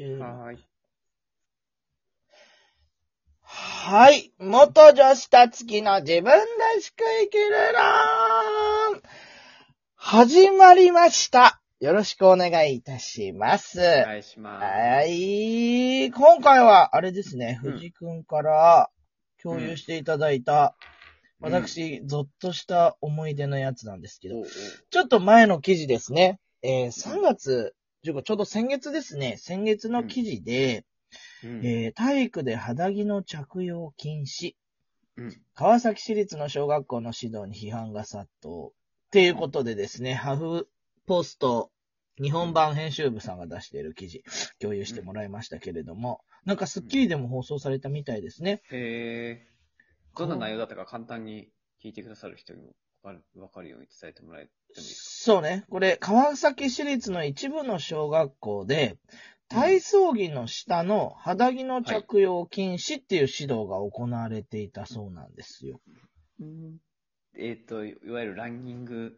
中はーい。はい。元女子たつきの自分らしく生きる論始まりました。よろしくお願いいたします。お願いします。はい。今回は、あれですね、うん藤くんから共有していただいた、うん私、ゾッとした思い出のやつなんですけど、おうおうちょっと前の記事ですね。えー3月15、ちょうど先月ですね、先月の記事で、うんえー体育で肌着の着用禁止。うん川崎市立の小学校の指導に批判が殺到。っていうことでですね、ハフポスト日本版編集部さんが出している記事、共有してもらいましたけれども、なんかスッキリでも放送されたみたいですね。へえ。どんな内容だったか簡単に聞いてくださる人にもわかるわかるように伝えてもらえてもいいですそうね。これ、川崎市立の一部の小学校で、体操着の下の肌着の着用禁止っていう指導が行われていたそうなんですよ。かえっ、と、いわゆるランニング、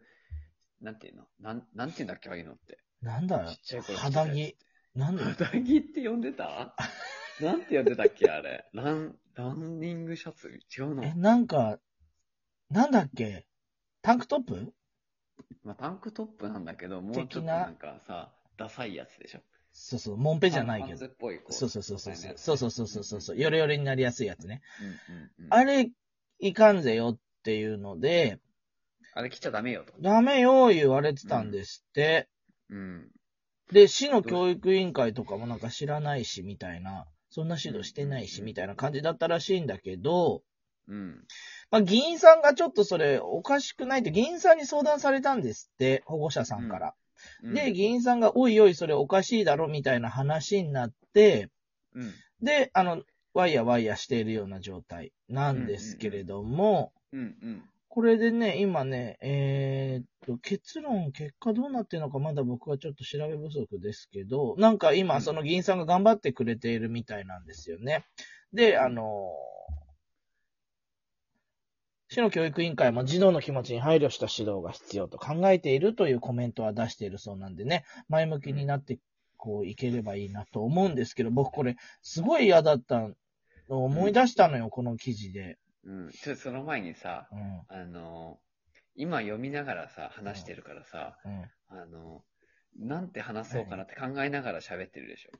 なんていうの？なん、なんていうんだっけああいうのって。なんだちっちゃい頃肌着。なんで肌着って呼んでた？なんて呼んでたっけあれ？ラン、ランニングシャツ？違うの？え、なんか、なんだっけ？タンクトップ？まあ、タンクトップなんだけど、もうちょっと的ななんかさ、ダサいやつでしょ？そうそう、モンペじゃないけどそうそうそうそう。そうそうそうそうそうそう。ヨレヨレになりやすいやつね。うんうんうん。あれ、いかんぜよっていうので、あれ着ちゃダメよと。ダメよ言われてたんですって。うん。で、市の教育委員会とかもなんか知らないし、みたいな、そんな指導してないし、うんみたいな感じだったらしいんだけど、うん。まあ、議員さんがちょっとそれおかしくないって、議員さんに相談されたんですって、保護者さんから。うんで、議員さんが、おいおい、それおかしいだろ、みたいな話になって、うん。で、あの、ワイヤワイヤしているような状態なんですけれども、うんうん。これでね、今ね、えーっと、結論、結果どうなってるのかまだ僕はちょっと調べ不足ですけど、なんか今、うんその議員さんが頑張ってくれているみたいなんですよね。で、あの、市の教育委員会も児童の気持ちに配慮した指導が必要と考えているというコメントは出しているそうなんでね、前向きになってこういければいいなと思うんですけど、僕これすごい嫌だったのを思い出したのよ、この記事で。うん。ちょっとその前にさ、うん。あの、今読みながらさ、話してるからさ、うんあの、なんて話そうかなって考えながら喋ってるでしょ。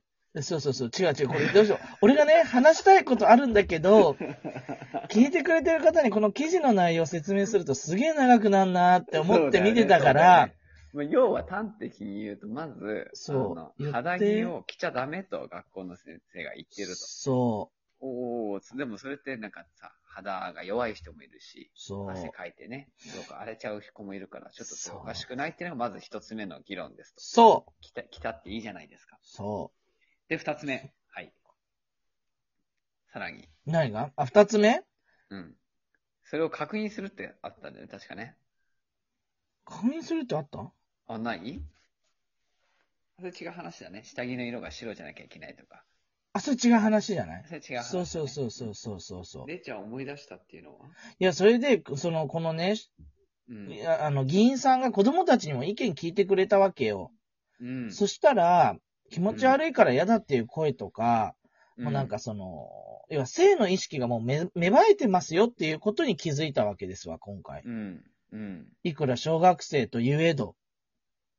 そうそうそう、違う違う、これどうしよう。俺がね、話したいことあるんだけど、聞いてくれてる方にこの記事の内容を説明するとすげえ長くなんなって思って見てたから、まあ、要は端的に言うと、まず、そう。肌着を着ちゃダメと学校の先生が言ってると。そおー、でもそれってなんかさ、肌が弱い人もいるし、汗かいてね、どうか荒れちゃう子もいるから、ちょっとおかしくないっていうのがまず一つ目の議論ですと。そう、着た、着たっていいじゃないですか。そで、二つ目。はい。さらに。う。何が？あ、二つ目？うん。それを確認するってあったんだよね、確かね。確認するってあった？あ、ない？それ違う話だね。下着の色が白じゃなきゃいけないとか。あ、それ違う話じゃない？それ違う話、ね。そうそうそうそうそうそうそう。で、じゃあ思い出したっていうのは？いや、それで、その、このね、うん。いやあの、議員さんが子供たちにも意見聞いてくれたわけよ。うん。そしたら、気持ち悪いから嫌だっていう声とか、うもうなんか、その、要は性の意識がもう芽芽生えてますよっていうことに気づいたわけですわ、今回。うん。うん。いくら小学生といえど、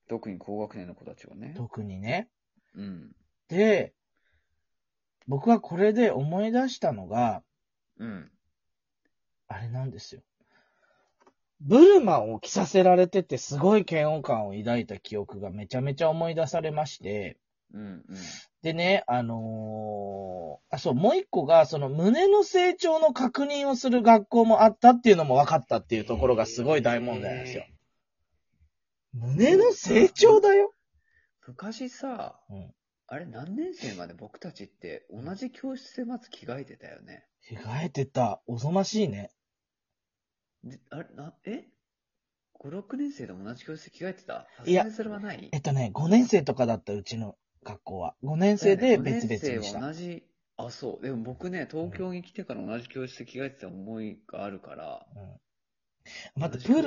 特に高学年の子たちはね。特にね。うん。で、僕はこれで思い出したのが、うん。あれなんですよ。ブルマを着させられててすごい嫌悪感を抱いた記憶がめちゃめちゃ思い出されまして、うん。うん。でね、あのーあ、そう、もう一個が、その胸の成長の確認をする学校もあったっていうのも分かったっていうところがすごい大問題なんですよ。胸の成長だよ？昔さ、うんあれ何年生まで僕たちって同じ教室でまず着替えてたよね？着替えてた。おぞましいね。であれ、な、え ?5、6年生で同じ教室で着替えてた？さいやすがにそれはない？えっとね、5年生とかだったうちの学校は。5年生で別々にし5年生はた。同じ、あ、そう。でも僕ね、東京に来てから同じ教室で着替えてた思いがあるから。うん、待って、プール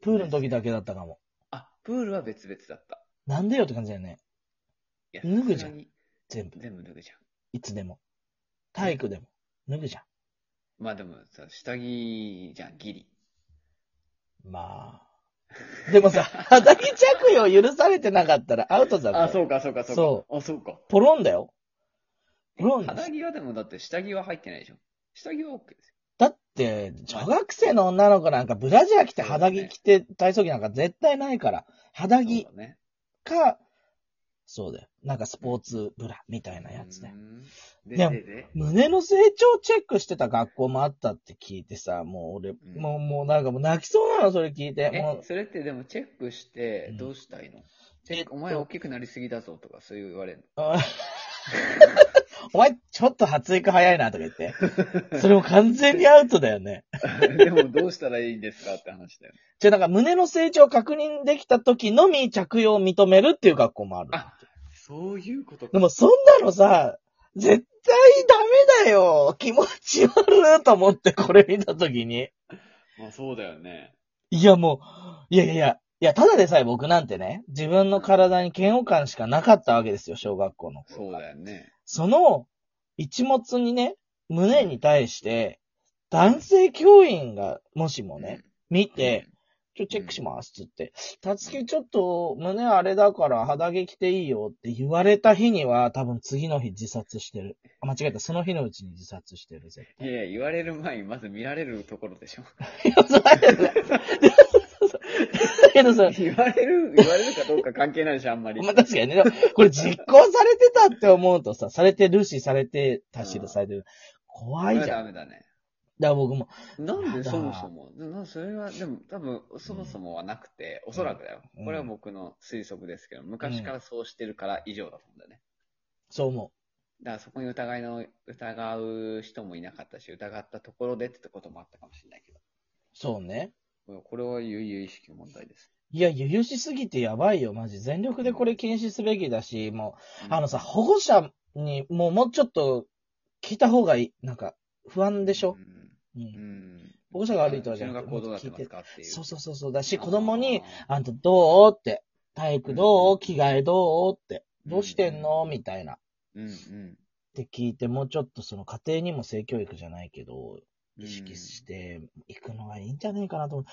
プールの時だけだったかも。あ、プールは別々だった。なんでよって感じだよね。いや脱ぐじゃん全部。全部脱ぐじゃん。いつでも。体育でも。脱ぐじゃまあでもさ、下着じゃん、ギリ。ん。まあ。でもさ、肌着着用許されてなかったらアウトだあ、ぞ。そうか、そうか、そうか。。あ、そうか。ポロンだよ。ポロン肌着はでもだって下着は入ってないでしょ。下着は OK ですよ。だって、小学生の女の子なんかブラジャー着て肌着着て体操着なんか絶対ないから、肌着。か、そうだよ。なんかスポーツブラみたいなやつ。で、でもで、で、胸の成長チェックしてた学校もあったって聞いてさ、もう俺、ん。もう、もうなんかもう泣きそうなの、それ聞いて。もえ、う、それってでもチェックしてうん。どうしたいの、えっとお前大きくなりすぎだぞとかそういう言われるあ お前、ちょっと発育早いなとか言って。それも完全にアウトだよね。の でもどうしたらいいんですかって話だよね。じゃあなんか胸の成長を確認できた時のみ着用を認めるっていう学校もある。あそういうことでもそんなのさ、絶対ダメだよ。気持ち悪いと思ってこれ見た時に。まあそうだよね。いやもう、いやいやいや、いや、ただでさえ僕なんてね、自分の体に嫌悪感しかなかったわけですよ、小学校の頃そうだよね。その、一物にね、胸に対して、男性教員が、もしもね、見て、ちょ、チェックします、つって。たつきちょっと、胸あれだから肌着着ていいよって言われた日には、多分次の日自殺してる。あ間違えた、その日のうちに自殺してる、絶いやいや、言われる前にまず見られるところでしょ。対。いや、そうだけど、だ けどさ、言われる、言われるかどうか関係ないでしょ、あんまり。まあ確かにね、これ実行されてたって思うとさ、されてるし、されてたしうん、されてる。怖いじゃん。ダメだね。だから僕も、なんでそもそも、なそれは、でも多分、そもそもはなくて、おそらくだよ。うんこれは僕の推測ですけど、昔からそうしてるから以上だと思うんだよね。そう思だからそこに疑いの、疑う人もいなかったし、疑ったところでってこともあったかもしれないけう。そうね。ど。これは悠々意識の問題です。いや、余裕しすぎてやばいよ、マジ。全力でこれ禁止すべきだし、もう、うんあのさ、保護者に、もう、もうちょっと、聞いた方がいい。なんか、不安でしょ、うんう、うんん。保護者が悪いとはじゃなくて学校どうなってますかっていう。そうそうそうそう。だし、子供に、あんたどう？って、体育どう？着替えどう？って、どうしてんの？みたいな。っうんうん。て聞いて、もうちょっとその家庭にも性教育じゃないけど、うん意識していくのがいいんじゃないかなと思う。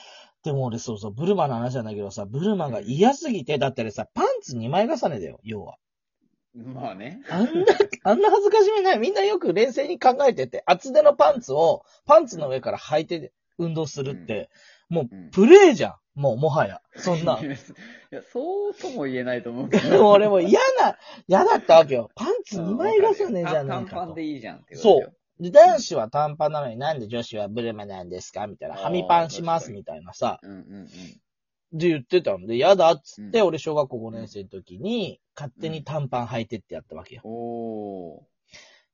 でも俺そうそう、ブルマの話なんだけどさ、ブルマが嫌すぎて、だってあれさ、パンツ2枚重ねだよ、要は。まあね。あんな、あんな恥ずかしみない。みんなよく冷静に考えてて、厚手のパンツを、パンツの上から履いて運動するって、もうんう、プレイじゃん。もう、もはや。そんな。いや、そうとも言えないと思うけど。でも俺も嫌な、嫌だったわけよ。パンツ2枚重ねじゃない短パンかと。でいいじゃんってそうう。で、男子は短パンなのになんで女子はブルマなんですか？みたいな。はみパンしますみたいなさ。うんうんうん。で言ってたんで、嫌だっつって、うん俺小学校5年生の時に、勝手に短パン履いてってやったわけよ。おー。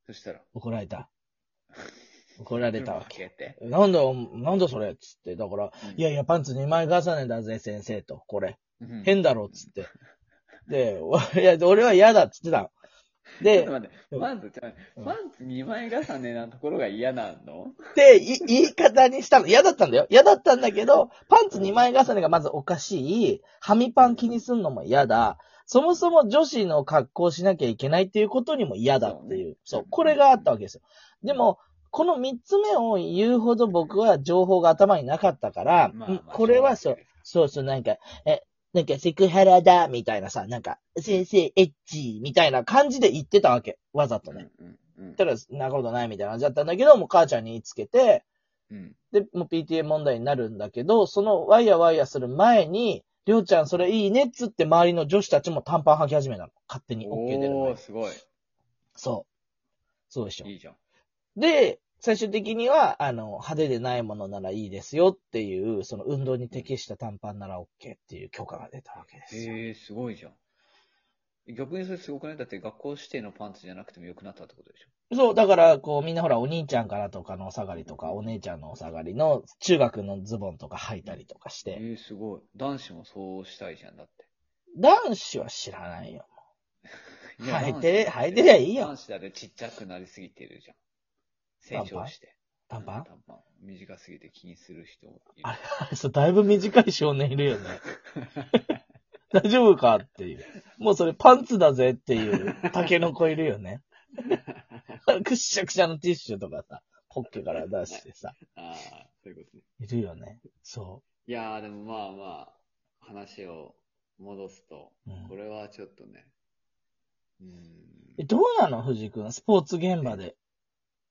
そしたら？怒られた。怒られたわけ。け。なんだ、なんだそれっつって。だから、うんいやいや、パンツ2枚重ねだぜ、先生と。これ。うん変だろ、っつって。で、お いや、俺は嫌だっつってたの。ちょっでと、待って、まず、ちょうんパンツ2枚重ねなところが嫌なの？で、い言い方にしたの。嫌だったんだよ。嫌だったんだけど、パンツ2枚重ねがまずおかしい。はみパン気にすんのも嫌だ。そもそも女子の格好をしなきゃいけないっていうことにも嫌だっていう。そう,、これがあったわけですよ。でも、この3つ目を言うほど僕は情報が頭になかったから、まあまあこれはそう、そうそう、なんか、え、なんかセクハラだ、みたいなさ、なんか、先生、エッチ、みたいな感じで言ってたわけ。わざとね。うんうんたら、そんなことないみたいな感じだったんだけど、もう母ちゃんに言いつけて、うん。で、もう PTA 問題になるんだけど、そのワイヤワイヤする前に、りょうちゃんそれいいねっつって周りの女子たちも短パン履き始めたの。勝手に OK 出る前おー、すごい。そう。そうでしょ。いいじゃん。で、最終的には、あの、派手でないものならいいですよっていう、その運動に適した短パンなら OK っていう許可が出たわけですよ。へえ、すごいじゃん。逆にそれすごくない？だって学校指定のパンツじゃなくてもよくなったってことでしょ？そう、だから、こう、みんなほら、お兄ちゃんからとかのお下がりとか、お姉ちゃんのお下がりの中学のズボンとか履いたりとかして、ええ、すごい。男子もそうしたいじゃん、だって。男子は知らないよ。履いて履いてりゃいいよ男子だってちっちゃくなりすぎてるじゃん。成長して。短パン？短パン。短すぎて気にする人もいる。あれ、あれ、そう、だいぶ短い少年いるよね。大丈夫かっていう。もうそれパンツだぜっていうタケノコいるよね。くっしゃくしゃのティッシュとかさ、ポッケから出してさ、ああ、そういうことね。いるよね。そいやー、でもまあまあ、話を戻すと、う。うんこれはちょっとね、うーん。え、どうなの？藤君、スポーツ現場で。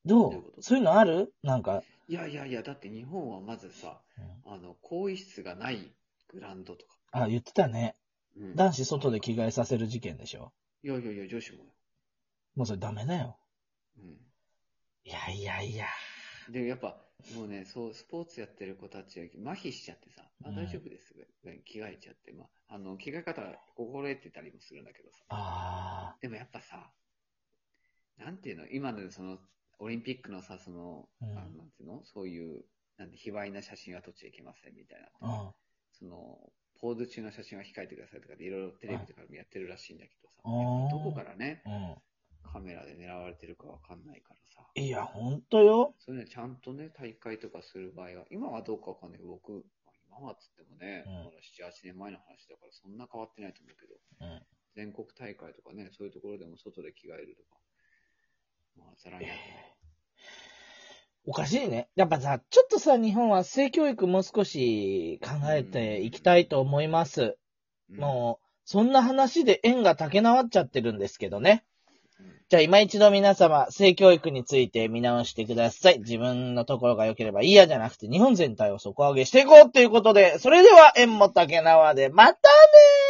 どう？どういうこと？そういうのある？なんか、いやいやいや、だって日本はまずさ、うんあの、更衣室がないグラウンドとか。あ、言ってたね。うん男子外で着替えさせる事件でしょ。いやいやいや、女子もよ。もうそれダメだよ。うん。いやいやいや。で、やっぱ、もうね、そう、スポーツやってる子たちは麻痺しちゃってさ、あ、うん大丈夫です。着替えちゃって、まあ、あの、着替え方心得てたりもするんだけどさ。あでもやっぱさ、なんていうの、今のその、オリンピックのさ、その、うんあのなんていうの？そういう、なんて、卑猥な写真は撮っちゃいけませんみたいな。あ、うん。その、ポーズ中の写真は控えてくださいとかで、いろいろテレビとかでもやってるらしいんだけどさ、どこからね、うカメラで狙われてるかわかんないからさ、ん。いや、ほんとよ。そういうのちゃんとね、大会とかする場合は、今はどうかわかんないけど、僕、今はっつってもね、うんまだ7、8年前の話だから、そんな変わってないと思うけど、うん。全国大会とかね、そういうところでも外で着替えるとか、まあ、ざらにあるおかしいね。やっぱさ、ちょっとさ、日本は性教育もう少し考えていきたいと思います。うんもう、そんな話で縁が竹縄っちゃってるんですけどね。うんじゃあ今一度皆様、性教育について見直してください。自分のところが良ければいいやじゃなくて、日本全体を底上げしていこうっていうことで、それでは縁も竹縄で、またねー